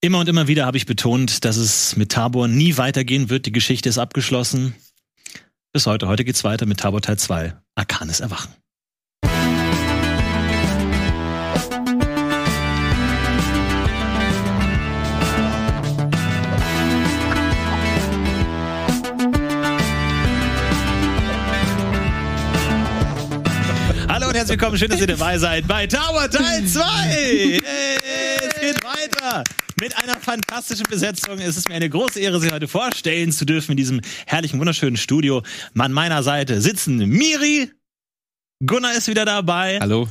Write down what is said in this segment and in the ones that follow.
Immer und immer wieder habe ich betont, dass es mit Tabor nie weitergehen wird. Die Geschichte ist abgeschlossen. Bis heute. Heute geht's weiter mit Tabor Teil 2. Arkanes Erwachen. Hallo und herzlich willkommen. Schön, dass ihr dabei seid bei Tower Teil 2. Hey, es geht weiter mit einer fantastischen Besetzung. Es ist mir eine große Ehre, Sie heute vorstellen zu dürfen in diesem herrlichen, wunderschönen Studio. An meiner Seite sitzen Miri, Gunnar ist wieder dabei. Hallo.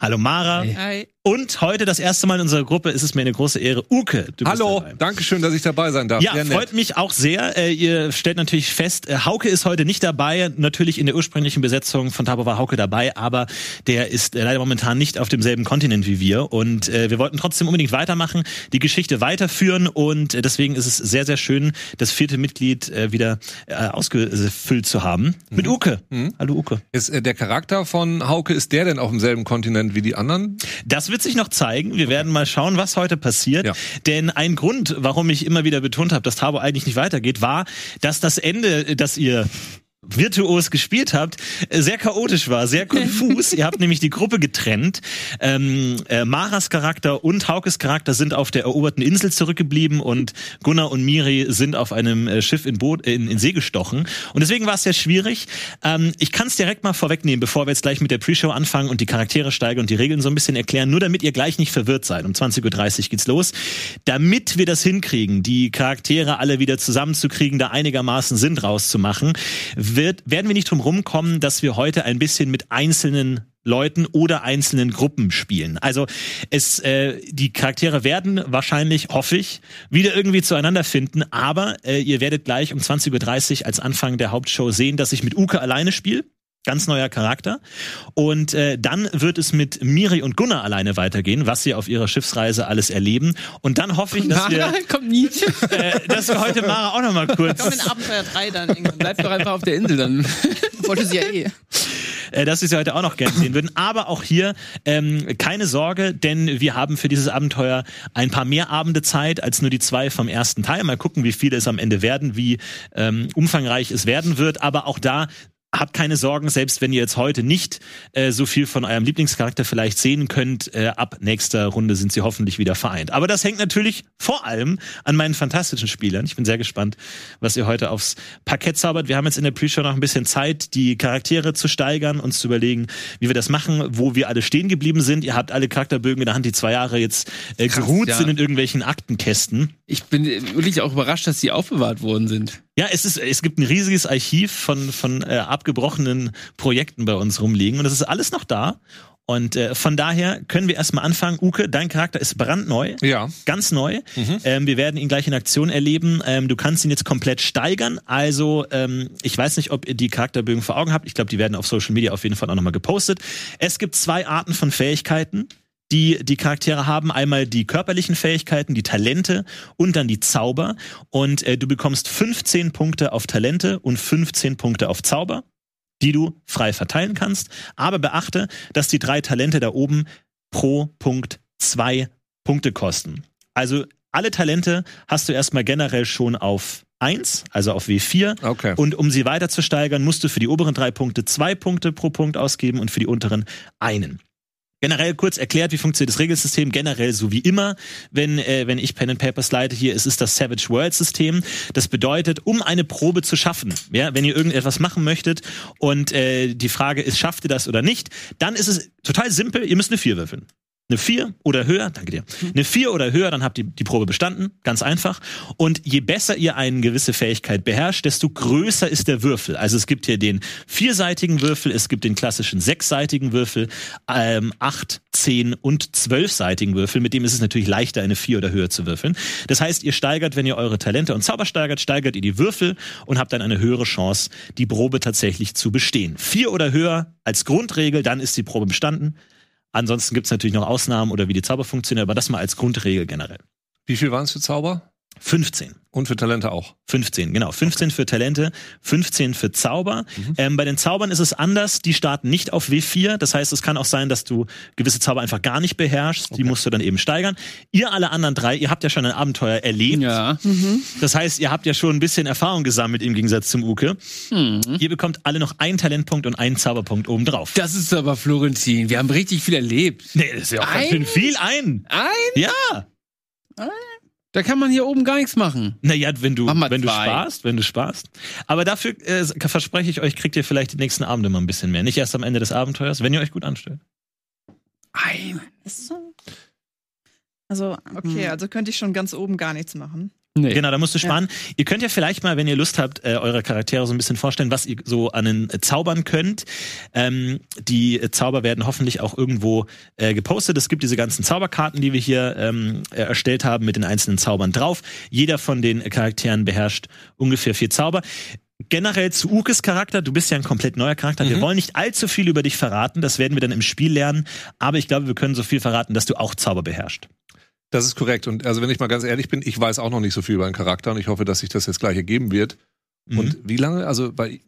Hallo Mara. Hi. Und heute das erste Mal in unserer Gruppe ist es mir eine große Ehre. Uke, du Hallo, bist dabei. danke schön, dass ich dabei sein darf. Ja, Sehr nett. freut mich auch sehr. Äh, ihr stellt natürlich fest, äh, Hauke ist heute nicht dabei. Natürlich in der ursprünglichen Besetzung von Tabo war Hauke dabei, aber der ist äh, leider momentan nicht auf demselben Kontinent wie wir. Und äh, wir wollten trotzdem unbedingt weitermachen, die Geschichte weiterführen. Und äh, deswegen ist es sehr, sehr schön, das vierte Mitglied äh, wieder ausgefüllt zu haben. Mit Uke. Hallo Uke. Ist der Charakter von Hauke, ist der denn auf demselben Kontinent wie die anderen? Das wird sich noch zeigen. Wir werden mal schauen, was heute passiert. Ja. Denn ein Grund, warum ich immer wieder betont habe, dass Tabo eigentlich nicht weitergeht, war, dass das Ende, das ihr virtuos gespielt habt, äh, sehr chaotisch war, sehr konfus. Ihr habt nämlich die Gruppe getrennt. Ähm, äh, Maras Charakter und Haukes Charakter sind auf der eroberten Insel zurückgeblieben und Gunnar und Miri sind auf einem äh, Schiff in, Boot, in, in See gestochen. Und deswegen war es sehr schwierig. Ähm, ich kann es direkt mal vorwegnehmen, bevor wir jetzt gleich mit der Pre-Show anfangen und die Charaktere steigern und die Regeln so ein bisschen erklären, nur damit ihr gleich nicht verwirrt seid. Um 20.30 Uhr geht's los. Damit wir das hinkriegen, die Charaktere alle wieder zusammenzukriegen, da einigermaßen Sinn rauszumachen, wird, werden wir nicht drum rumkommen, dass wir heute ein bisschen mit einzelnen Leuten oder einzelnen Gruppen spielen. Also es, äh, die Charaktere werden wahrscheinlich, hoffe ich, wieder irgendwie zueinander finden, aber äh, ihr werdet gleich um 20.30 Uhr als Anfang der Hauptshow sehen, dass ich mit Uke alleine spiele. Ganz neuer Charakter. Und äh, dann wird es mit Miri und Gunnar alleine weitergehen, was sie auf ihrer Schiffsreise alles erleben. Und dann hoffe ich, dass wir, kommt nie. äh, dass wir heute Mara auch noch mal kurz Komm in Abenteuer 3 dann irgendwann. Bleib doch einfach auf der Insel dann. Wollte sie ja eh. äh, dass wir sie heute auch noch gerne sehen würden. Aber auch hier ähm, keine Sorge, denn wir haben für dieses Abenteuer ein paar mehr Abende Zeit als nur die zwei vom ersten Teil. Mal gucken, wie viele es am Ende werden, wie ähm, umfangreich es werden wird. Aber auch da Habt keine Sorgen, selbst wenn ihr jetzt heute nicht äh, so viel von eurem Lieblingscharakter vielleicht sehen könnt, äh, ab nächster Runde sind sie hoffentlich wieder vereint. Aber das hängt natürlich vor allem an meinen fantastischen Spielern. Ich bin sehr gespannt, was ihr heute aufs Parkett zaubert. Wir haben jetzt in der Pre-Show noch ein bisschen Zeit, die Charaktere zu steigern, uns zu überlegen, wie wir das machen, wo wir alle stehen geblieben sind. Ihr habt alle Charakterbögen in der Hand, die zwei Jahre jetzt äh, Krass, geruht ja. sind in irgendwelchen Aktenkästen. Ich bin wirklich auch überrascht, dass die aufbewahrt worden sind. Ja, es ist, es gibt ein riesiges Archiv von, von äh, abgebrochenen Projekten bei uns rumliegen und das ist alles noch da. Und äh, von daher können wir erstmal anfangen. Uke, dein Charakter ist brandneu. Ja. Ganz neu. Ähm, wir werden ihn gleich in Aktion erleben. Ähm, du kannst ihn jetzt komplett steigern. Also, ähm, ich weiß nicht, ob ihr die Charakterbögen vor Augen habt. Ich glaube, die werden auf Social Media auf jeden Fall auch nochmal gepostet. Es gibt zwei Arten von Fähigkeiten die die Charaktere haben. Einmal die körperlichen Fähigkeiten, die Talente und dann die Zauber. Und äh, du bekommst 15 Punkte auf Talente und 15 Punkte auf Zauber, die du frei verteilen kannst. Aber beachte, dass die drei Talente da oben pro Punkt zwei Punkte kosten. Also alle Talente hast du erstmal generell schon auf 1, also auf W4. Okay. Und um sie weiter zu steigern, musst du für die oberen drei Punkte zwei Punkte pro Punkt ausgeben und für die unteren einen. Generell kurz erklärt, wie funktioniert das Regelsystem? Generell so wie immer, wenn, äh, wenn ich Pen and Paper slide hier, es ist das Savage World System. Das bedeutet, um eine Probe zu schaffen, ja, wenn ihr irgendetwas machen möchtet und äh, die Frage ist, schafft ihr das oder nicht, dann ist es total simpel, ihr müsst eine 4 würfeln. Eine 4 oder höher, danke dir. Eine 4 oder höher, dann habt ihr die Probe bestanden, ganz einfach. Und je besser ihr eine gewisse Fähigkeit beherrscht, desto größer ist der Würfel. Also es gibt hier den vierseitigen Würfel, es gibt den klassischen sechsseitigen Würfel, ähm, acht, zehn und zwölfseitigen Würfel. Mit dem ist es natürlich leichter, eine 4 oder höher zu würfeln. Das heißt, ihr steigert, wenn ihr eure Talente und Zauber steigert, steigert ihr die Würfel und habt dann eine höhere Chance, die Probe tatsächlich zu bestehen. 4 oder höher als Grundregel, dann ist die Probe bestanden. Ansonsten gibt's natürlich noch Ausnahmen oder wie die Zauber funktionieren, aber das mal als Grundregel generell. Wie viel waren es für Zauber? 15. Und für Talente auch. 15, genau. 15 für Talente, 15 für Zauber. Ähm, bei den Zaubern ist es anders. Die starten nicht auf W4. Das heißt, es kann auch sein, dass du gewisse Zauber einfach gar nicht beherrschst. Die musst du dann eben steigern. Ihr alle anderen drei, ihr habt ja schon ein Abenteuer erlebt. Ja. Das heißt, ihr habt ja schon ein bisschen Erfahrung gesammelt im Gegensatz zum Uke. Ihr bekommt alle noch einen Talentpunkt und einen Zauberpunkt obendrauf. Das ist aber Florentin. Wir haben richtig viel erlebt. Nee, das ist ja auch ganz schön Ein? viel ein. Ein? Ja. Da kann man hier oben gar nichts machen. Naja, wenn du, wenn du zwei. sparst, wenn du sparst. Aber dafür äh, verspreche ich euch, kriegt ihr vielleicht die nächsten Abende mal ein bisschen mehr. Nicht erst am Ende des Abenteuers, wenn ihr euch gut anstellt. Ein. Ist so. Also, okay, Hm. also könnte ich schon ganz oben gar nichts machen. Nee. Genau, da musst du sparen. Ihr könnt ja vielleicht mal, wenn ihr Lust habt, äh, eure Charaktere so ein bisschen vorstellen, was ihr so an den äh, Zaubern könnt. Ähm, die äh, Zauber werden hoffentlich auch irgendwo äh, gepostet. Es gibt diese ganzen Zauberkarten, die wir hier ähm, äh, erstellt haben mit den einzelnen Zaubern drauf. Jeder von den Charakteren beherrscht ungefähr vier Zauber. Generell zu Ukes Charakter, du bist ja ein komplett neuer Charakter. Wir wollen nicht allzu viel über dich verraten, das werden wir dann im Spiel lernen. Aber ich glaube, wir können so viel verraten, dass du auch Zauber beherrschst. Das ist korrekt. Und also wenn ich mal ganz ehrlich bin, ich weiß auch noch nicht so viel über einen Charakter und ich hoffe, dass sich das jetzt gleich ergeben wird. Mhm. Und wie lange? Also, weil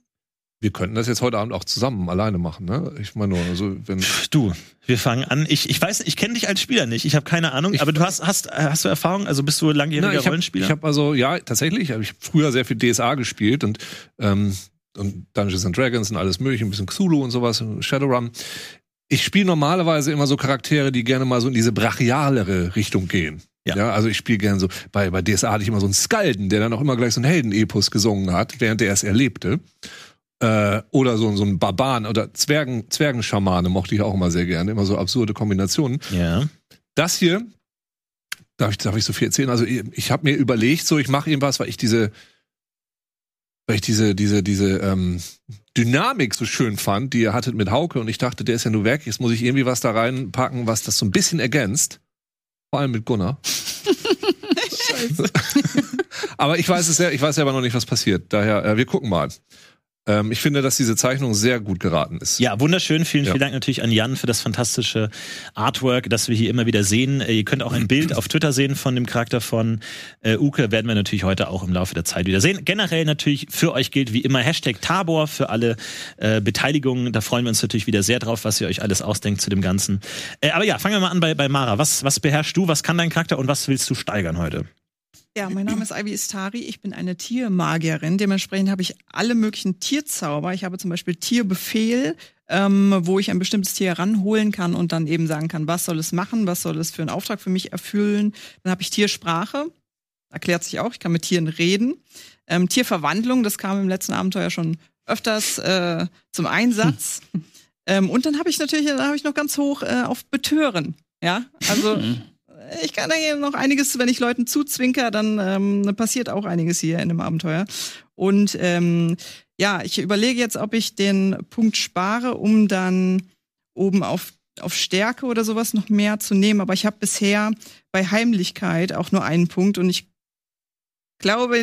wir könnten das jetzt heute Abend auch zusammen alleine machen, ne? Ich meine nur, also wenn. Du, wir fangen an. Ich, ich weiß, ich kenne dich als Spieler nicht. Ich habe keine Ahnung. Ich- aber du hast, hast, hast du Erfahrung? Also bist du langjähriger Na, ich habe Rollenspieler? hab also, ja, tatsächlich. Ich habe früher sehr viel DSA gespielt und, ähm, und Dungeons and Dragons und alles mögliche, ein bisschen Cthulhu und sowas, Shadowrun. Ich spiele normalerweise immer so Charaktere, die gerne mal so in diese brachialere Richtung gehen. Ja. also ich spiele gerne so, bei, bei DSA hatte ich immer so einen Skalden, der dann auch immer gleich so einen Heldenepos gesungen hat, während er es erlebte. Äh, oder so, so ein Barbaren oder Zwergen, Zwergenschamane mochte ich auch immer sehr gerne, immer so absurde Kombinationen. ja. Das hier, darf ich, darf ich so viel erzählen? Also ich, ich habe mir überlegt, so ich mache irgendwas, weil ich diese, weil ich diese, diese, diese ähm, Dynamik so schön fand, die ihr hattet mit Hauke und ich dachte, der ist ja nur Werk, jetzt muss ich irgendwie was da reinpacken, was das so ein bisschen ergänzt. Vor allem mit Gunnar. aber ich weiß es ja, ich weiß selber noch nicht, was passiert. Daher, äh, wir gucken mal. Ähm, ich finde, dass diese Zeichnung sehr gut geraten ist. Ja, wunderschön. Vielen, Ja. vielen Dank natürlich an Jan für das fantastische Artwork, das wir hier immer wieder sehen. Äh, Ihr könnt auch ein Bild auf Twitter sehen von dem Charakter von äh, Uke. Werden wir natürlich heute auch im Laufe der Zeit wieder sehen. Generell natürlich für euch gilt wie immer Hashtag Tabor für alle äh, Beteiligungen. Da freuen wir uns natürlich wieder sehr drauf, was ihr euch alles ausdenkt zu dem Ganzen. Äh, aber ja, fangen wir mal an bei, bei Mara. Was, was beherrschst du? Was kann dein Charakter und was willst du steigern heute? Ja, mein Name ist Ivy Istari. Ich bin eine Tiermagierin. Dementsprechend habe ich alle möglichen Tierzauber. Ich habe zum Beispiel Tierbefehl, ähm, wo ich ein bestimmtes Tier ranholen kann und dann eben sagen kann, was soll es machen, was soll es für einen Auftrag für mich erfüllen. Dann habe ich Tiersprache, erklärt sich auch, ich kann mit Tieren reden. Ähm, Tierverwandlung, das kam im letzten Abenteuer schon öfters äh, zum Einsatz. Ähm, und dann habe ich natürlich, da habe ich noch ganz hoch äh, auf Betören. Ja, also ich kann da hier noch einiges, wenn ich Leuten zuzwinker, dann ähm, passiert auch einiges hier in dem Abenteuer. Und ähm, ja, ich überlege jetzt, ob ich den Punkt spare, um dann oben auf, auf Stärke oder sowas noch mehr zu nehmen. Aber ich habe bisher bei Heimlichkeit auch nur einen Punkt und ich glaube,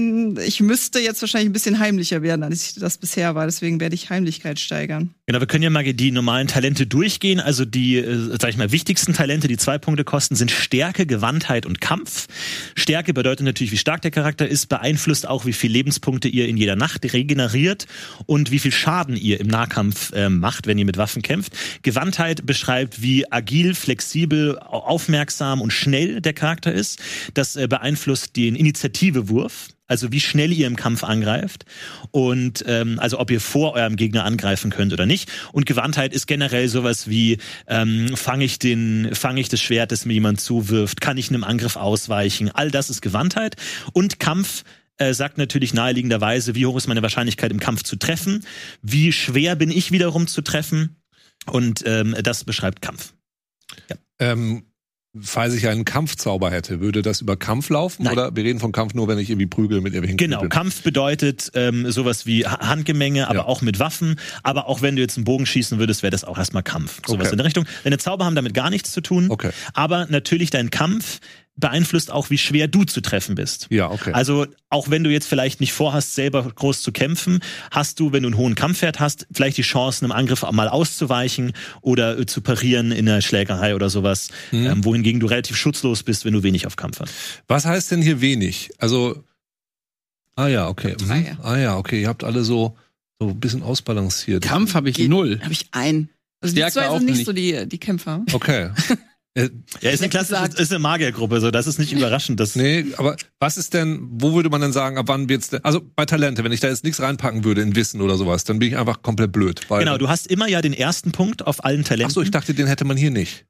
ich müsste jetzt wahrscheinlich ein bisschen heimlicher werden, als ich das bisher war. Deswegen werde ich Heimlichkeit steigern. Genau, wir können ja mal die normalen Talente durchgehen. Also die, äh, sag ich mal, wichtigsten Talente, die zwei Punkte kosten, sind Stärke, Gewandtheit und Kampf. Stärke bedeutet natürlich, wie stark der Charakter ist, beeinflusst auch, wie viele Lebenspunkte ihr in jeder Nacht regeneriert und wie viel Schaden ihr im Nahkampf äh, macht, wenn ihr mit Waffen kämpft. Gewandtheit beschreibt, wie agil, flexibel, au- aufmerksam und schnell der Charakter ist. Das äh, beeinflusst den Initiativewurf. Also wie schnell ihr im Kampf angreift und ähm, also ob ihr vor eurem Gegner angreifen könnt oder nicht. Und Gewandtheit ist generell sowas wie ähm, fange ich den fange ich das Schwert, das mir jemand zuwirft, kann ich einem Angriff ausweichen. All das ist Gewandtheit und Kampf äh, sagt natürlich naheliegenderweise, wie hoch ist meine Wahrscheinlichkeit im Kampf zu treffen, wie schwer bin ich wiederum zu treffen und ähm, das beschreibt Kampf. Ähm, falls ich einen Kampfzauber hätte, würde das über Kampf laufen? Nein. Oder wir reden von Kampf nur, wenn ich irgendwie prügel mit irgendwelchen Genau, Knüppeln? Kampf bedeutet ähm, sowas wie Ha- Handgemenge, aber Ja. auch mit Waffen. Aber auch wenn du jetzt einen Bogen schießen würdest, wäre das auch erstmal Kampf. Sowas Okay. in der Richtung. Deine Zauber haben damit gar nichts zu tun. Okay. Aber natürlich dein Kampf beeinflusst auch, wie schwer du zu treffen bist. Ja, okay. Also auch wenn du jetzt vielleicht nicht vorhast, selber groß zu kämpfen, hast du, wenn du einen hohen Kampfwert hast, vielleicht die Chance, einem Angriff mal auszuweichen oder äh, zu parieren in der Schlägerei oder sowas, ähm, wohingegen du relativ schutzlos bist, wenn du wenig auf Kampf hast. Was heißt denn hier wenig? Also Ah ja, okay. Mhm. Ah ja, okay. Ihr habt alle so, so ein bisschen ausbalanciert. Kampf habe ich Geht. null. Habe ich einen. Also die Stärke zwei auch sind nicht, nicht. so die, die Kämpfer. Okay. Äh, Ja, ist eine klassische, gesagt. ist eine Magiergruppe, so das ist nicht überraschend. Das nee, aber was ist denn, wo würde man denn sagen, ab wann wird's denn, also bei Talente, wenn ich da jetzt nichts reinpacken würde in Wissen oder sowas, dann bin ich einfach komplett blöd. Weil, genau, du hast immer ja den ersten Punkt auf allen Talenten. Ach so, ich dachte, den hätte man hier nicht.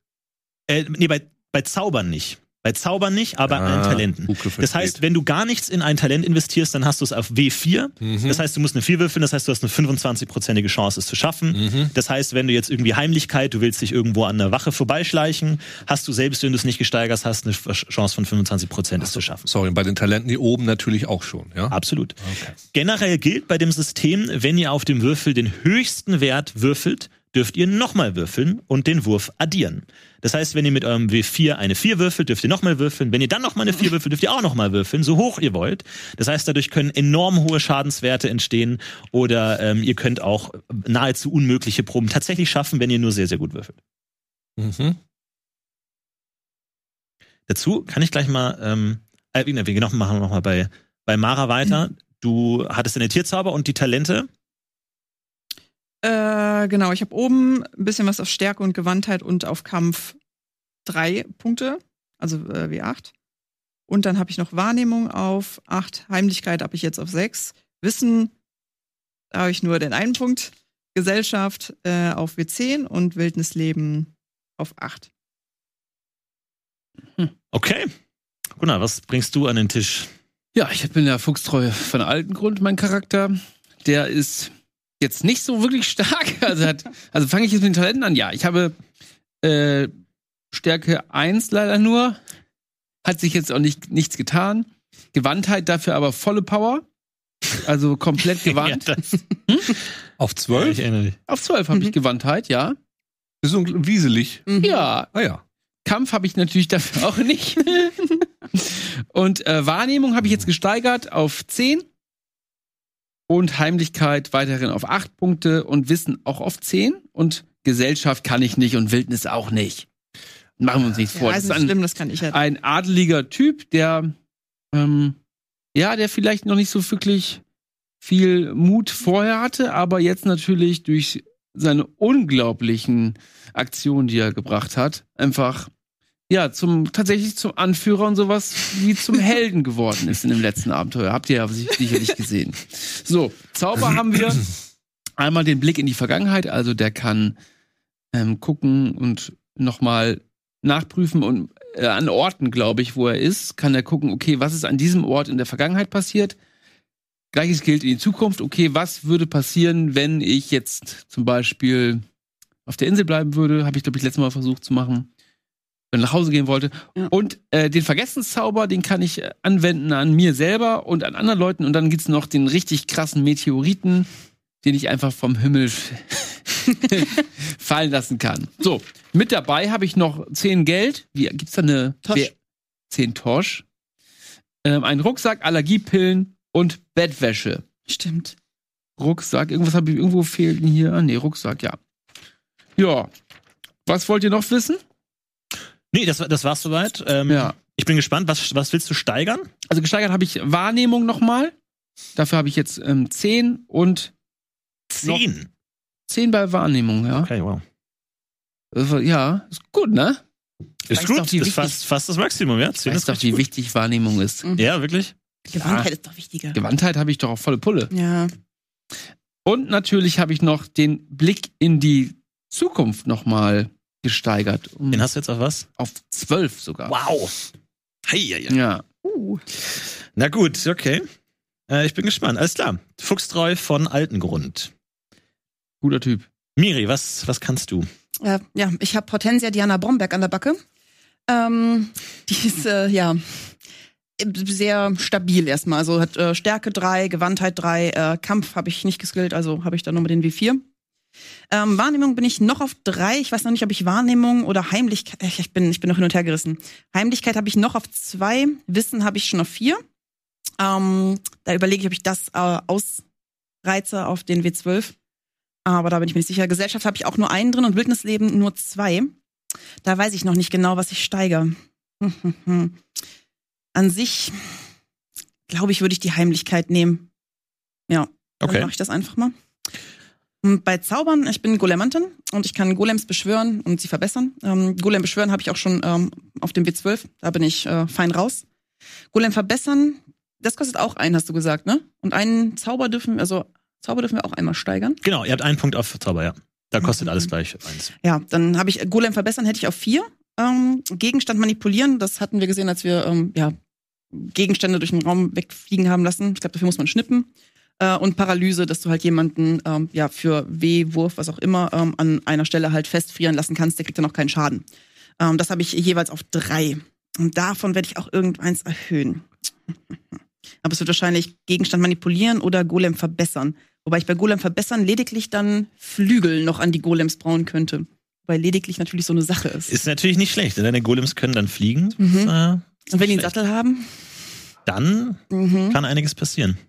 äh, nee, bei, bei Zaubern nicht. Bei Zaubern nicht, aber bei allen Ah, Talenten. Huke Das heißt, wenn du gar nichts in ein Talent investierst, dann hast du es auf W4. Mhm. Das heißt, du musst eine 4 würfeln, das heißt, du hast eine 25-prozentige Chance, es zu schaffen. Mhm. Das heißt, wenn du jetzt irgendwie Heimlichkeit, du willst dich irgendwo an der Wache vorbeischleichen, hast du selbst, wenn du es nicht gesteigert hast, eine Chance von 25 Prozent, es zu schaffen. Sorry, bei den Talenten hier oben natürlich auch schon, ja? Absolut. Okay. Generell gilt bei dem System, wenn ihr auf dem Würfel den höchsten Wert würfelt, dürft ihr nochmal würfeln und den Wurf addieren. Das heißt, wenn ihr mit eurem W4 eine 4 würfelt, dürft ihr nochmal würfeln. Wenn ihr dann nochmal eine 4 würfelt, dürft ihr auch nochmal würfeln, so hoch ihr wollt. Das heißt, dadurch können enorm hohe Schadenswerte entstehen oder ähm, ihr könnt auch nahezu unmögliche Proben tatsächlich schaffen, wenn ihr nur sehr, sehr gut würfelt. Mhm. Dazu kann ich gleich mal, ähm, äh, wir machen noch mal bei, bei Mara weiter. Du hattest deine Tierzauber und die Talente. Äh, genau, ich habe oben ein bisschen was auf Stärke und Gewandtheit und auf Kampf drei Punkte, also äh, W8. Und dann habe ich noch Wahrnehmung auf acht, Heimlichkeit habe ich jetzt auf sechs, Wissen da habe ich nur den einen Punkt, Gesellschaft äh, auf W10 und Wildnisleben auf acht. Okay. Gunnar, was bringst du an den Tisch? Ja, ich bin der Fuchstreu von alten Grund, mein Charakter. Der ist jetzt nicht so wirklich stark. Also, hat, also fange ich jetzt mit den Talenten an. Ja, ich habe äh, Stärke 1 leider nur. Hat sich jetzt auch nicht, nichts getan. Gewandtheit dafür aber volle Power. Also komplett gewandt. Ja, das, Auf ich zwölf? erinnere dich. Auf 12 habe ich Mhm. Gewandtheit, ja. Du ein- wieselig? Mhm. Ja, Ah ja. Kampf habe ich natürlich dafür auch nicht. Und äh, Wahrnehmung habe ich jetzt gesteigert auf 10. Und Heimlichkeit weiterhin auf 8 Punkte und Wissen auch auf 10. Und Gesellschaft kann ich nicht und Wildnis auch nicht. Machen wir uns nichts vor. Ja, Das ist ein, schlimm, das kann ich halt. ein adeliger Typ, der ähm, ja, der vielleicht noch nicht so wirklich viel Mut vorher hatte, aber jetzt natürlich durch seine unglaublichen Aktionen, die er gebracht hat, einfach ja zum tatsächlich zum Anführer und sowas wie zum Helden geworden ist in dem letzten Abenteuer. Habt ihr ja sicherlich gesehen. So, Zauber haben wir einmal den Blick in die Vergangenheit, also der kann ähm, gucken und nochmal nachprüfen und äh, an Orten, glaube ich, wo er ist, kann er gucken, okay, was ist an diesem Ort in der Vergangenheit passiert. Gleiches gilt in die Zukunft. Okay, was würde passieren, wenn ich jetzt zum Beispiel auf der Insel bleiben würde? Habe ich, glaube ich, letztes Mal versucht zu machen. Wenn ich nach Hause gehen wollte. Ja. Und äh, den Vergessenszauber, den kann ich äh, anwenden an mir selber und an anderen Leuten. Und dann gibt's noch den richtig krassen Meteoriten, den ich einfach vom Himmel fallen lassen kann. So, mit dabei habe ich noch 10 Geld. Wie gibt's da eine Tosch. Wer- 10 Tosch? Ähm, ein Rucksack, Allergiepillen und Bettwäsche. Stimmt. Rucksack, irgendwas habe ich irgendwo fehlen hier. Ah, nee, Rucksack, ja. Ja. Was wollt ihr noch wissen? Nee, das, war- das war's soweit. Ähm, Ja. Ich bin gespannt, was, was willst du steigern? Also gesteigert habe ich Wahrnehmung nochmal. Dafür habe ich jetzt ähm, 10 und Zehn. 10 bei Wahrnehmung, ja. Okay, wow. Also, ja, ist gut, ne? Ist Weißt gut, doch, ist wichtig- fast, fast das Maximum, ja? Zehn Weißt ist doch, wie gut. wichtig Wahrnehmung ist. Ja, wirklich? Gewandtheit ist doch wichtiger. Gewandtheit habe ich doch auf volle Pulle. Ja. Und natürlich habe ich noch den Blick in die Zukunft nochmal gesteigert. Um, Den hast du jetzt auf was? auf 12 sogar. Wow. Hei. Ja. Uh. Na gut, okay. Äh, ich bin gespannt. Alles klar. Fuchstreu von Altengrund. Guter Typ. Miri, was, was kannst du? Äh, ja, ich habe Hortensia Diana Bromberg an der Backe. Ähm, die ist, äh, ja, sehr stabil erstmal. Also hat äh, Stärke 3, Gewandtheit 3, äh, Kampf habe ich nicht geskillt, also habe ich da nur mit den W4. Ähm, Wahrnehmung bin ich noch auf 3. Ich weiß noch nicht, ob ich Wahrnehmung oder Heimlichkeit. Ich bin, ich bin noch hin und her gerissen. Heimlichkeit habe ich noch auf 2. Wissen habe ich schon auf 4. Ähm, da überlege ich, ob ich das äh, ausreize auf den W12. Aber da bin ich mir nicht sicher. Gesellschaft habe ich auch nur einen drin und Wildnisleben nur zwei. Da weiß ich noch nicht genau, was ich steige. An sich glaube ich, würde ich die Heimlichkeit nehmen. Ja, dann Okay. mache ich das einfach mal. Und bei Zaubern, ich bin Golemantin und ich kann Golems beschwören und sie verbessern. Ähm, Golem beschwören habe ich auch schon ähm, auf dem W12, da bin ich äh, fein raus. Golem verbessern, das kostet auch einen, hast du gesagt, ne? Und einen Zauber dürfen, also Zauber dürfen wir auch einmal steigern. Genau, ihr habt einen Punkt auf Zauber, ja. Da kostet Mhm. alles gleich eins. Ja, dann habe ich Golem verbessern, hätte ich auf vier. Ähm, Gegenstand manipulieren, das hatten wir gesehen, als wir ähm, ja, Gegenstände durch den Raum wegfliegen haben lassen. Ich glaube, dafür muss man schnippen. Äh, und Paralyse, dass du halt jemanden ähm, ja für W-Wurf, was auch immer, ähm, an einer Stelle halt festfrieren lassen kannst, der kriegt dann auch keinen Schaden. Ähm, das habe ich jeweils auf drei. Und davon werde ich auch irgendeins erhöhen. Aber es wird wahrscheinlich Gegenstand manipulieren oder Golem verbessern. Wobei ich bei Golem verbessern lediglich dann Flügel noch an die Golems brauen könnte. Weil lediglich natürlich so eine Sache ist. Ist natürlich nicht schlecht, denn deine Golems können dann fliegen. Mhm. Äh, Und wenn die einen. Sattel haben, dann mhm. kann einiges passieren.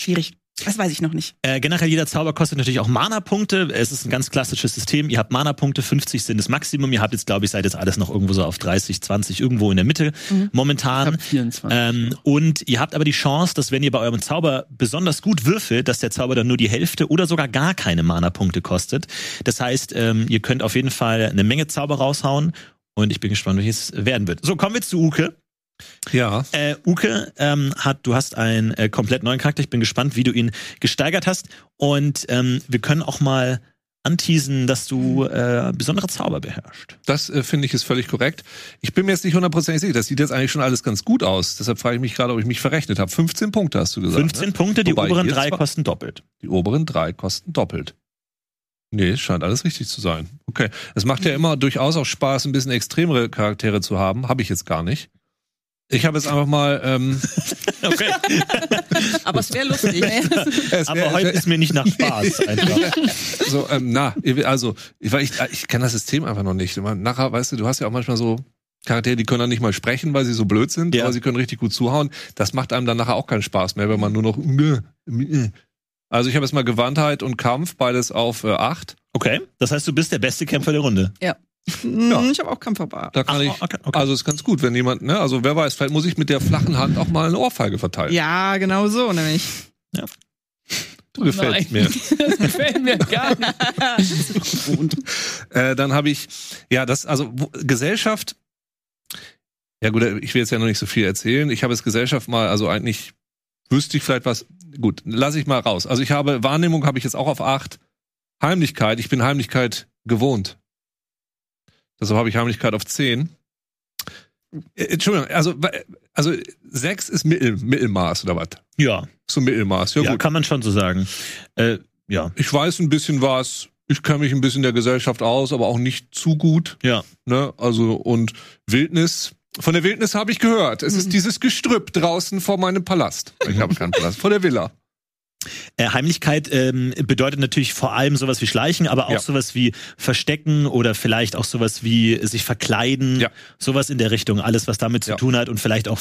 Schwierig. Das weiß ich noch nicht. Äh, generell jeder Zauber kostet natürlich auch Mana-Punkte. Es ist ein ganz klassisches System. Ihr habt Mana-Punkte, 50 sind das Maximum. Ihr habt jetzt, glaube ich, seid jetzt alles noch irgendwo so auf 30, 20, irgendwo in der Mitte Mhm. Ich momentan. hab 24. Ähm, und ihr habt aber die Chance, dass wenn ihr bei eurem Zauber besonders gut würfelt, dass der Zauber dann nur die Hälfte oder sogar gar keine Mana-Punkte kostet. Das heißt, ähm, ihr könnt auf jeden Fall eine Menge Zauber raushauen. Und ich bin gespannt, welches werden wird. So, kommen wir zu Uke. Ja. Äh, Uke ähm, hat, du hast einen äh, komplett neuen Charakter. Ich bin gespannt, wie du ihn gesteigert hast. Und ähm, wir können auch mal anteasen, dass du äh, besondere Zauber beherrschst. Das äh, finde ich ist völlig korrekt. Ich bin mir jetzt nicht hundertprozentig sicher. Das sieht jetzt eigentlich schon alles ganz gut aus. Deshalb frage ich mich gerade, ob ich mich verrechnet habe. 15 Punkte hast du gesagt. 15 ne? Punkte, die Wobei, oberen drei kosten doppelt. Die oberen drei kosten doppelt. Nee, es scheint alles richtig zu sein. Okay. Es macht ja immer durchaus auch Spaß, ein bisschen extremere Charaktere zu haben. Habe ich jetzt gar nicht. Ich habe jetzt einfach mal. Ähm, Okay. Aber es wäre lustig. es Aber wär- heute ist mir nicht nach Spaß einfach. so, ähm, na, also, weil ich, ich kenne das System einfach noch nicht. Nachher, weißt du, du hast ja auch manchmal so Charaktere, die können dann nicht mal sprechen, weil sie so blöd sind, Ja. aber sie können richtig gut zuhauen. Das macht einem dann nachher auch keinen Spaß mehr, wenn man nur noch. Also ich habe jetzt mal Gewandtheit und Kampf, beides auf äh, 8. Okay, das heißt, du bist der beste Kämpfer der Runde. Hm, Ich habe auch Kampfverbar. Da kann Ach, ich. okay, okay. Also ist ganz gut, wenn jemand, ne, also wer weiß, vielleicht muss ich mit der flachen Hand auch mal eine Ohrfeige verteilen. Ja, genau so nämlich. du gefällst Nein. mir. Das gefällt mir gar nicht. Äh, dann habe ich, ja, das, also wo, Gesellschaft. Ja gut, ich will jetzt ja noch nicht so viel erzählen. Ich habe jetzt Gesellschaft mal, also eigentlich wüsste ich vielleicht was. Gut, lasse ich mal raus. Also ich habe Wahrnehmung habe ich jetzt auch auf acht. Heimlichkeit, ich bin Heimlichkeit gewohnt. Deshalb habe ich Heimlichkeit auf zehn. Äh, Entschuldigung, also also sechs ist Mittel, Mittelmaß oder was? Ja, So Mittelmaß. Ja, ja, gut. kann man schon so sagen. Äh, ja, Ich weiß ein bisschen was. Ich kenne mich ein bisschen der Gesellschaft aus, aber auch nicht zu gut. ja. Ne? Also und Wildnis. Von der Wildnis habe ich gehört. Es ist dieses Gestrüpp draußen vor meinem Palast. Ich habe keinen Palast. Vor der Villa. Äh, Heimlichkeit ähm, bedeutet natürlich vor allem sowas wie Schleichen, aber auch Ja. sowas wie Verstecken oder vielleicht auch sowas wie sich verkleiden, Ja. sowas in der Richtung, alles was damit zu Ja. tun hat und vielleicht auch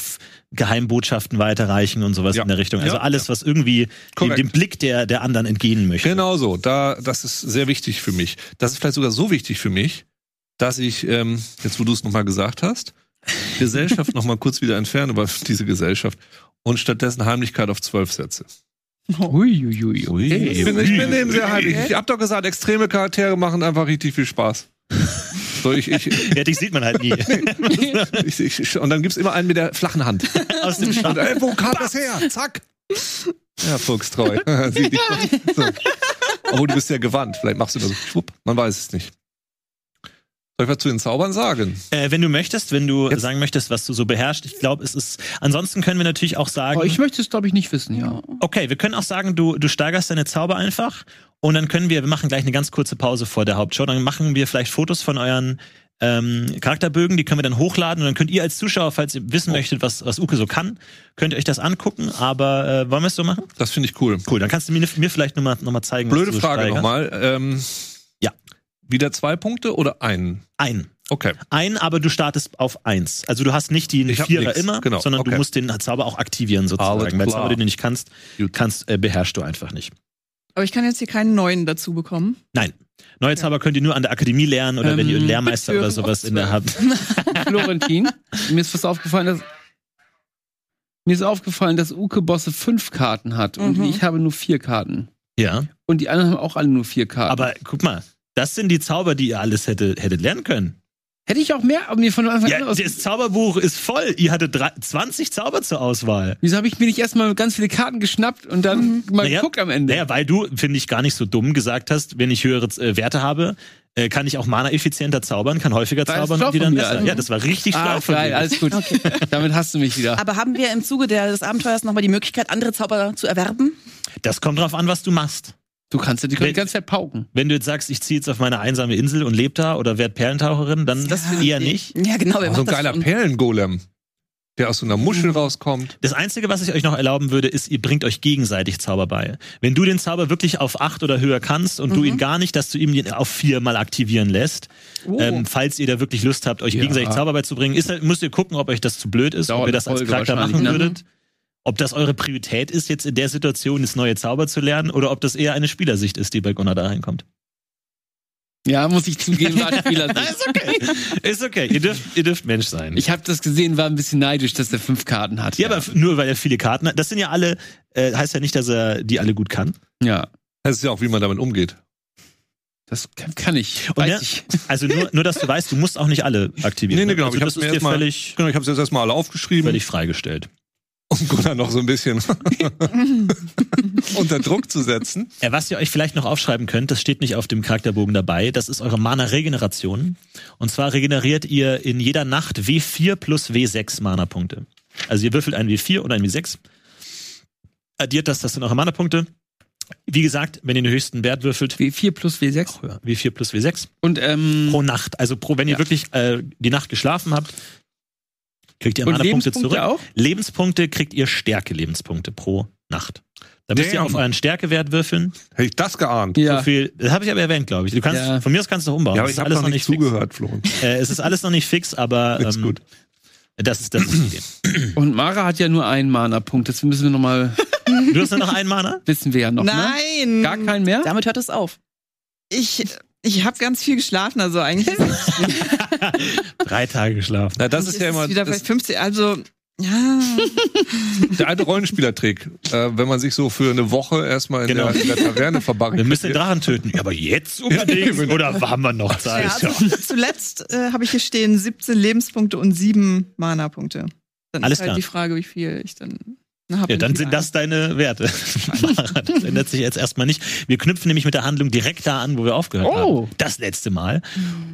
Geheimbotschaften weiterreichen und sowas in der Richtung. Also alles, was irgendwie dem, dem Blick der, der anderen entgehen möchte. Genau so. Da, das ist sehr wichtig für mich. Das ist vielleicht sogar so wichtig für mich, dass ich, ähm, jetzt wo du es nochmal gesagt hast, Gesellschaft nochmal kurz wieder entferne über diese Gesellschaft und stattdessen Heimlichkeit auf zwölf setze. Uiuiui. Ich bin, ich bin dem sehr heimlich. Ich hab doch gesagt, extreme Charaktere machen einfach richtig viel Spaß. So, ich, ich, Ja, dich sieht man halt nie. ich, ich, und dann gibt's immer einen mit der flachen Hand. Aus dem Schatten. ey, wo kam das her? Zack. Ja, fuchstreu. So. Obwohl, du bist ja gewandt. Vielleicht machst du das so. Schwupp. Man weiß es nicht. Soll ich was zu den Zaubern sagen? Äh, wenn du möchtest, wenn du Jetzt- sagen möchtest, was du so beherrschst, ich glaube, es ist. Ansonsten können wir natürlich auch sagen. Aber ich möchte es, glaube ich, nicht wissen, ja. Okay, wir können auch sagen, du, du steigerst deine Zauber einfach und dann können wir, wir machen gleich eine ganz kurze Pause vor der Hauptshow, dann machen wir vielleicht Fotos von euren ähm, Charakterbögen, die können wir dann hochladen und dann könnt ihr als Zuschauer, falls ihr wissen möchtet, was, was Uke so kann, könnt ihr euch das angucken, aber äh, wollen wir es so machen? Das finde ich cool. Cool, dann kannst du mir, mir vielleicht nochmal noch mal zeigen, Blöde was du so Frage nochmal. Ähm. Wieder zwei Punkte oder einen? Ein. Okay. Ein, aber du startest auf eins. Also du hast nicht den Vierer nix, immer, genau, sondern du okay. musst den Zauber auch aktivieren Alles sozusagen. Weil. Zauber, den du nicht kannst, kannst äh, beherrschst du einfach nicht. Aber ich kann jetzt hier keinen neuen dazu bekommen. Nein. Neue Zauber könnt ihr nur an der Akademie lernen oder wenn ihr einen Ähm, Lehrmeister oder sowas in der habt. Florentin, mir ist was aufgefallen, dass Mir ist aufgefallen, dass Uke Bosse fünf Karten hat und Mhm. ich habe nur vier Karten. Ja. Und die anderen haben auch alle nur vier Karten. Aber guck mal, das sind die Zauber, die ihr alles hätte, hättet lernen können. hätte ich auch mehr aber mir von Anfang an Ja, aus. das Zauberbuch ist voll. Ihr hattet drei, 20 Zauber zur Auswahl. Wieso habe ich mir nicht erstmal ganz viele Karten geschnappt und dann mal Naja, geguckt am Ende? Naja, weil du, finde ich, gar nicht so dumm gesagt hast, wenn ich höhere äh, Werte habe, äh, kann ich auch mana-effizienter zaubern, kann häufiger zaubern schlau und wieder von mir, besser. also. Ja, das war richtig schlau ah, von geil, dir. alles gut. Damit hast du mich wieder. Aber haben wir im Zuge der, des Abenteuers nochmal die Möglichkeit, andere Zauber zu erwerben? Das kommt drauf an, was du machst. Du kannst ja die Wenn- ganze Zeit pauken. Wenn du jetzt sagst, ich ziehe jetzt auf meine einsame Insel und lebe da oder werd Perlentaucherin, dann Das eher nicht. Ja, genau. Wer so ein geiler schon? Perlengolem, der aus so einer Muschel rauskommt. Das Einzige, was ich euch noch erlauben würde, ist, ihr bringt euch gegenseitig Zauber bei. Wenn du den Zauber wirklich auf acht oder höher kannst und du ihn gar nicht, dass du ihm den auf vier mal aktivieren lässt, Oh. ähm, falls ihr da wirklich Lust habt, euch Ja. gegenseitig Zauber beizubringen, ist, halt- müsst ihr gucken, ob euch das zu blöd ist, Dauert ob ihr das als Charakter machen ne? Ob das eure Priorität ist, jetzt in der Situation das neue Zauber zu lernen, oder ob das eher eine Spielersicht ist, die bei Gunnar da reinkommt. Ja, muss ich zugeben, war Spieler. ist okay. ist okay. Ihr dürft, ihr dürft Mensch sein. Ich habe das gesehen, war ein bisschen neidisch, dass der fünf Karten hat. ja, aber f- nur weil er viele Karten hat. Das sind ja alle, äh, heißt ja nicht, dass er die alle gut kann. ja, Das ist ja auch, wie man damit umgeht. das kann, kann ich. Weiß ja, ich. Also nur, nur, dass du weißt, du musst auch nicht alle aktivieren. Nee, nee, ne? genau. Also ich das hab's mir erstmal, völlig, genau, ich habe es jetzt erstmal alle aufgeschrieben völlig freigestellt. Um Gunnar noch so ein bisschen unter Druck zu setzen. Äh, was ihr euch vielleicht noch aufschreiben könnt, das steht nicht auf dem Charakterbogen dabei, das ist eure Mana-Regeneration. Und zwar regeneriert ihr in jeder Nacht W4 plus W6 Mana-Punkte. Also ihr würfelt einen W4 oder einen W6. Addiert das, das sind eure Mana-Punkte. Wie gesagt, wenn ihr den höchsten Wert würfelt, W4 plus W6. ja, W4 plus W6 Und, ähm, pro Nacht. Also pro, wenn ihr Ja. wirklich äh, die Nacht geschlafen habt, kriegt ihr und Mana-Punkte Lebenspunkte zurück. auch? Lebenspunkte kriegt ihr Stärke-Lebenspunkte pro Nacht. Da müsst ihr auf euren Stärkewert würfeln. Hätte ich das geahnt. Ja. So viel, das habe ich aber erwähnt, glaube ich. Du kannst, Ja. von mir aus kannst du noch umbauen. Ja, aber Es ich ist habe alles noch nicht fix. zugehört, Flo. Äh, es ist alles noch nicht fix, aber Ist ähm, gut. das ist das Idee. Und Mara hat ja nur einen Mana-Punkt. Das müssen wir nochmal, Du hast nur noch einen Mana? wissen wir ja noch, ne? Nein! Gar keinen mehr? Damit hört es auf. Ich, ich habe ganz viel geschlafen, also eigentlich Drei Tage geschlafen. Na, das ist ja immer wieder bei das, 50. Also, ja. der alte Rollenspielertrick. Äh, wenn man sich so für eine Woche erstmal in, Genau. der, in der Taverne Wir verbarrikadiert. müssen den Drachen töten. Ja, aber jetzt unbedingt? Oder haben wir noch ja Zeit? also, zuletzt äh, habe ich hier stehen 17 Lebenspunkte und 7 Mana-Punkte. Dann Alles ist halt klar. die Frage, wie viel ich dann Ja, dann sind das deine Werte. das ändert sich jetzt erstmal nicht. Wir knüpfen nämlich mit der Handlung direkt da an, wo wir aufgehört Oh. haben. Das letzte Mal.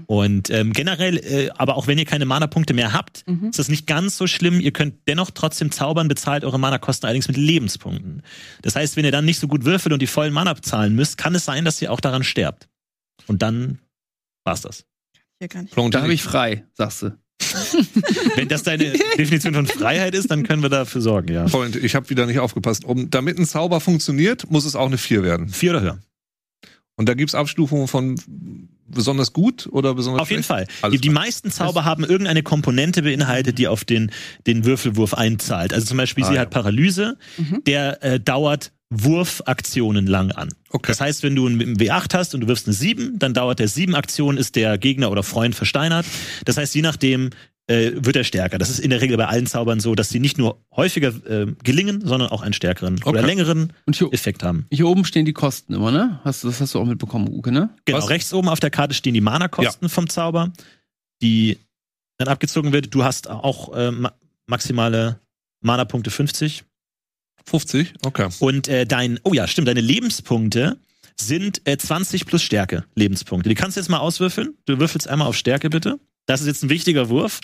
Und ähm, generell, äh, aber auch wenn ihr keine Mana-Punkte mehr habt, Mhm. ist das nicht ganz so schlimm. Ihr könnt dennoch trotzdem zaubern, bezahlt eure Mana-Kosten allerdings mit Lebenspunkten. Das heißt, wenn ihr dann nicht so gut würfelt und die vollen Mana bezahlen müsst, kann es sein, dass ihr auch daran sterbt. Und dann war's das. hier gar nicht. Flo, und Da habe ich frei, sagst du. Wenn das deine Definition von Freiheit ist, dann können wir dafür sorgen, ja. Freund, ich habe wieder nicht aufgepasst. Um, damit ein Zauber funktioniert, muss es auch eine 4 werden. Vier oder höher. Und da gibt's Abstufungen von besonders gut oder besonders Auf jeden schlecht? Fall. Alles Die, die klar. meisten Zauber haben irgendeine Komponente beinhaltet, die auf den, den Würfelwurf einzahlt. Also zum Beispiel, Ah, sie ja. hat Paralyse, Mhm. der äh, dauert Wurfaktionen lang an. Okay. Das heißt, wenn du einen W8 hast und du wirfst eine 7, dann dauert der 7 Aktionen, ist der Gegner oder Freund versteinert. Das heißt, je nachdem äh, wird er stärker. Das ist in der Regel bei allen Zaubern so, dass sie nicht nur häufiger äh, gelingen, sondern auch einen stärkeren oder Okay. längeren Und hier, Effekt haben. hier oben stehen die Kosten immer, ne? Hast du, das hast du auch mitbekommen, Uke, ne? Genau, Was? rechts oben auf der Karte stehen die Mana-Kosten vom Zauber, die dann abgezogen wird. Du hast auch äh, ma maximale Mana-Punkte 50. 50? Okay. Und äh, dein, oh ja, stimmt, deine Lebenspunkte sind äh, 20 plus Stärke Lebenspunkte. Die kannst du jetzt mal auswürfeln. Du würfelst einmal auf Stärke, bitte. Das ist jetzt ein wichtiger Wurf.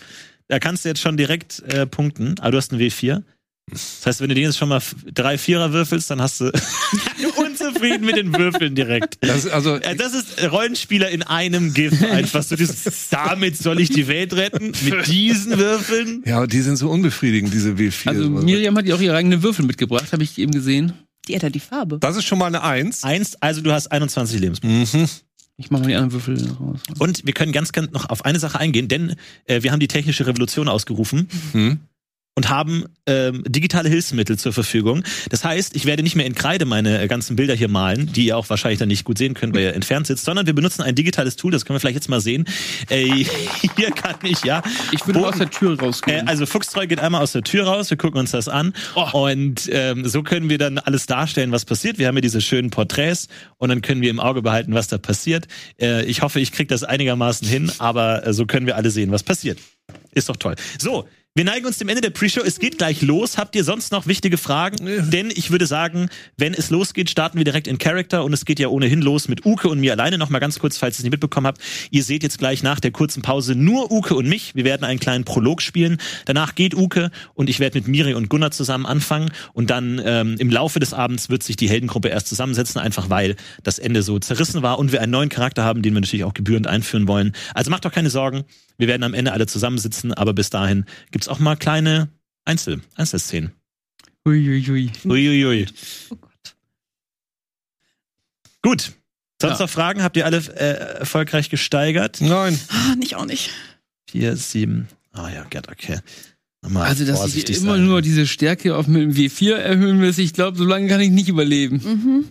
Da kannst du jetzt schon direkt äh, punkten. Aber du hast einen W4. Das heißt, wenn du den jetzt schon mal drei Vierer würfelst, dann hast du unzufrieden mit den Würfeln direkt. Das ist also Äh, Das ist Rollenspieler in einem GIF einfach. So dieses, damit soll ich die Welt retten? Mit diesen Würfeln? ja, aber die sind so unbefriedigend, diese W4. Also Miriam hat ja auch ihre eigenen Würfel mitgebracht, habe ich eben gesehen. Die ändert die Farbe. das ist schon mal eine Eins. Eins, also du hast 21 Lebenspunkte. Mhm. Ich mache mal die anderen Würfel raus. Und wir können ganz, ganz noch auf eine Sache eingehen, denn äh, wir haben die technische Revolution ausgerufen. Mhm. Und haben ähm, digitale Hilfsmittel zur Verfügung. Das heißt, ich werde nicht mehr in Kreide meine äh, ganzen Bilder hier malen, die ihr auch wahrscheinlich dann nicht gut sehen könnt, weil ihr entfernt sitzt, sondern wir benutzen ein digitales Tool, das können wir vielleicht jetzt mal sehen. Äh, hier kann ich, ja. Ich würde aus der Tür Äh, rausgehen. also Fuchstreu geht einmal aus der Tür raus, wir gucken uns das an und ähm, so können wir dann alles darstellen, was passiert. Wir haben hier diese schönen Porträts und dann können wir im Auge behalten, was da passiert. Äh, ich hoffe, ich kriege das einigermaßen hin, aber äh, so können wir alle sehen, was passiert. Ist doch toll. So, wir neigen uns dem Ende der Pre-Show. Es geht gleich los. Habt ihr sonst noch wichtige Fragen? Denn ich würde sagen, wenn es losgeht, starten wir direkt in Character und es geht ja ohnehin los mit Uke und mir alleine. Noch mal ganz kurz, falls ihr es nicht mitbekommen habt. Ihr seht jetzt gleich nach der kurzen Pause nur Uke und mich. Wir werden einen kleinen Prolog spielen. Danach geht Uke und ich werde mit Miri und Gunnar zusammen anfangen und dann ähm, im Laufe des Abends wird sich die Heldengruppe erst zusammensetzen, einfach weil das Ende so zerrissen war und wir einen neuen Charakter haben, den wir natürlich auch gebührend einführen wollen. Also macht doch keine Sorgen. Wir werden am Ende alle zusammensitzen, aber bis dahin gibt's auch mal kleine Einzel Einzelszenen. Uiuiui. Uiuiui. Oh Gott. Gut. Sonst Ja. noch Fragen? Habt ihr alle äh, erfolgreich gesteigert? Nein. Ah, nicht auch nicht. Vier, sieben. Ah ja, Gott, okay. Nochmal Also, dass ich immer sein. nur diese Stärke auf mit dem W4 erhöhen muss, ich glaube, so lange kann ich nicht überleben. Mhm.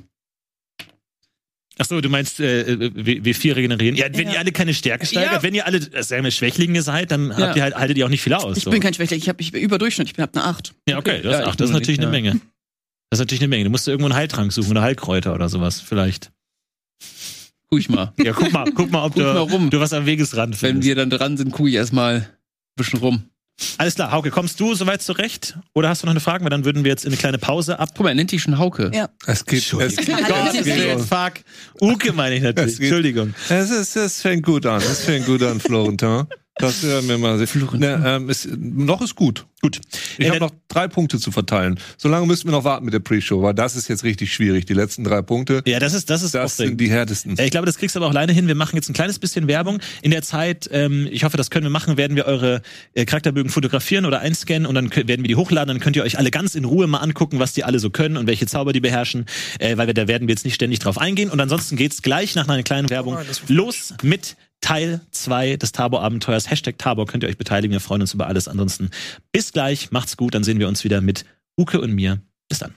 Ach so, du meinst äh, W- W4 regenerieren? Ja, wenn Ja. ihr alle keine Stärke steigert, Ja. wenn ihr alle äh, sagen wir, Schwächlinge seid, dann Ja. habt ihr halt, haltet ihr auch nicht viel aus. Ich so. bin kein Schwächling, ich, hab, ich bin über Durchschnitt, ich bin hab eine 8. ja, okay, das, Ja, ach, ich das ist natürlich nicht, eine ja. Menge. Das ist natürlich eine Menge. Du musst irgendwo einen Heiltrank suchen oder Heilkräuter oder sowas, vielleicht. Guck ich mal. Ja, guck mal, guck mal, ob Guck du, mal rum. du was am Wegesrand Wenn findest. wir dann dran sind, gucke ich erstmal ein bisschen rum. Alles klar, Hauke, kommst du soweit zurecht? Oder hast du noch eine Frage? Weil dann würden wir jetzt in eine kleine Pause ab. Guck mal, er nennt dich schon Hauke. Ja. Es geht. Es, geht- Gott, es, geht, fuck. Uke meine ich natürlich. Es geht- Entschuldigung. es, ist, es fängt gut an. Es fängt gut an, Florentin. Das hören wir mal. Ne, ähm, es, noch ist gut. Gut. Ich Äh, habe noch drei Punkte zu verteilen. Solange müssen wir noch warten mit der Pre-Show, weil das ist jetzt richtig schwierig. Die letzten drei Punkte, Ja, das ist, das ist das sind die härtesten. Ich glaube, das kriegst du aber auch alleine hin. Wir machen jetzt ein kleines bisschen Werbung. In der Zeit, ähm, ich hoffe, das können wir machen, werden wir eure äh, Charakterbögen fotografieren oder einscannen und dann werden wir die hochladen. Dann könnt ihr euch alle ganz in Ruhe mal angucken, was die alle so können und welche Zauber die beherrschen, äh, weil wir, da werden wir jetzt nicht ständig drauf eingehen. Und ansonsten geht's gleich nach einer kleinen Werbung los mit Teil 2 des Tabor-Abenteuers. Hashtag Tabor könnt ihr euch beteiligen. Wir freuen uns über alles. Ansonsten bis gleich, macht's gut. Dann sehen wir uns wieder mit Uke und mir. Bis dann.